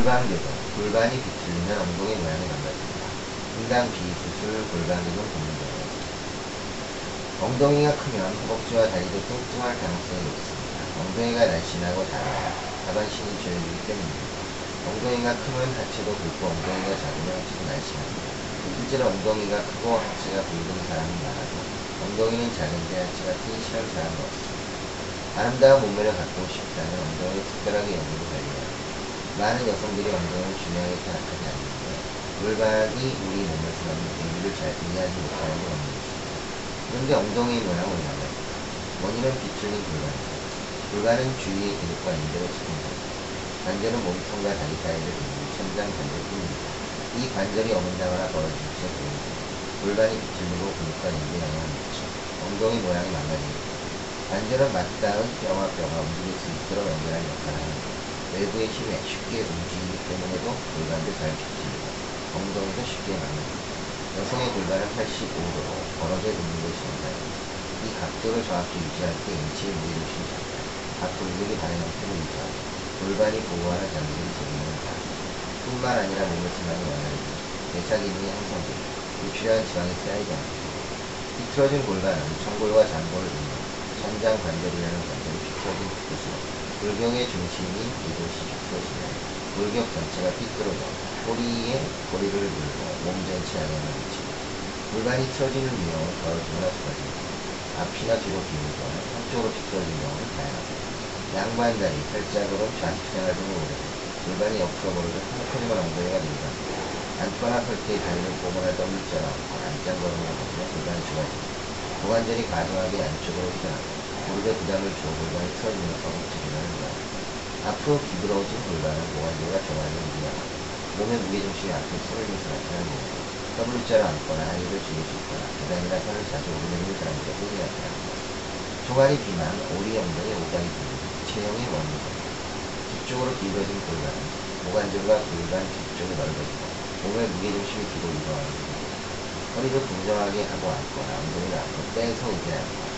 골반교정, 골반이 비틀리면 엉덩이 모양이 망가집니다. 인강 비수술, 골반교정 고민되어요. 엉덩이가 크면 허벅지와 다리도 뚱뚱할 가능성이 높습니다. 엉덩이가 날씬하고 작아야 하반신이 조여지기 때문입니다. 엉덩이가 크면 하체도 굵고 엉덩이가 작으면 하체도 날씬합니다. 실제로 엉덩이가 크고 하체가 굵은 사람이 많아도 엉덩이는 작은데 하체가 튼실한 사람도 없습니다. 아름다운 몸매를 갖고 싶다면 엉덩이를 특별하게 연구를 관리해야 합니다. 많은 여성들이 엉덩이를 중요하게 생각하지 않는데 골반이 우리 몸에서 나는 의미를 잘 이해하지 못하는 원인입니다. 그런데 엉덩이 모양은 왜냐면 원인은 비틀린 골반입니다. 골반은 주위의 근육과 인대로 측정됩니다. 관절은 몸통과 다리 사이를 잇는 천장 관절뿐입니다. 이 관절이 어긋나거나 벌어질 때 보입니다. 골반이 비틀리고 근육과 인대에 영향을 미쳐 엉덩이 모양이 망가집니다. 관절은 맞닿은 뼈와 뼈가 움직일 수 있도록 연결한 역할을 합니다. 외부의 힘에 쉽게 움직이기 때문에도 골반도 잘 비틀리고 엉덩이도 쉽게 망가집니다. 여성의 골반은 85도로 벌어져 있는 것이 정상입니다. 이 각도를 정확히 유지할 때 인체의 무게중심이 작다. 각 근육이 다른 형태를 유지하고 골반이 보호하는 장비를 제공하는 사람. 뿐만 아니라 몸의 지방이 원활해지고 대사 기능이 형성되고 불필요한 지방이 쌓이지 않습니다. 비틀어진 골반은 청골과 장골을 잇는 천장 관절이라는 관절이 곳으로 골격의 중심이 이곳이 비틀어지면 골격 전체가 삐뚤어져 꼬리에 꼬리를 물고 몸 전체에 영향을 미치고 골반이 틀어지는 바로 두나 쏟아집니다. 앞이나 뒤로 기울고 한쪽으로 비틀어진 경우는 다양합니다. 양반 다리, 팔자걸음, 좌측 생활 등을 오래 골반이 옆으로 벌어져 한편이만 엉덩이가 늘다. 앉거나 설때 다리를 꼬거나 떠밀자로 앉고 안짱 걸음을 하면 골반이 좁아집니다. 고관절이 과도하게 안쪽으로 휘어나고 무릎에 부담을 골반이 틀어지면서 허벅지 기능을 유하고 앞으로 기울어진 골반은 고관절과 종아리를 위하고 몸의 무게중심이 앞에 쏠리면서 나타나는 경우 W자로 앉거나 하이를 죽일 수 있거나. 계단이나 산을 자주 오르내리는 사람들의 흔히 나타납니다. 종아리 비만, 오리 엉덩이, 오다리 등 체형의 원인입니다. 뒤쪽으로 기울어진 골반은 고관절과 골반 뒤쪽이 넓어지고 몸의 무게중심이 뒤로 이동하는 겁니다. 허리를 공정하게 하고 앉거나 엉덩이를 앞으로 빼서 의지하고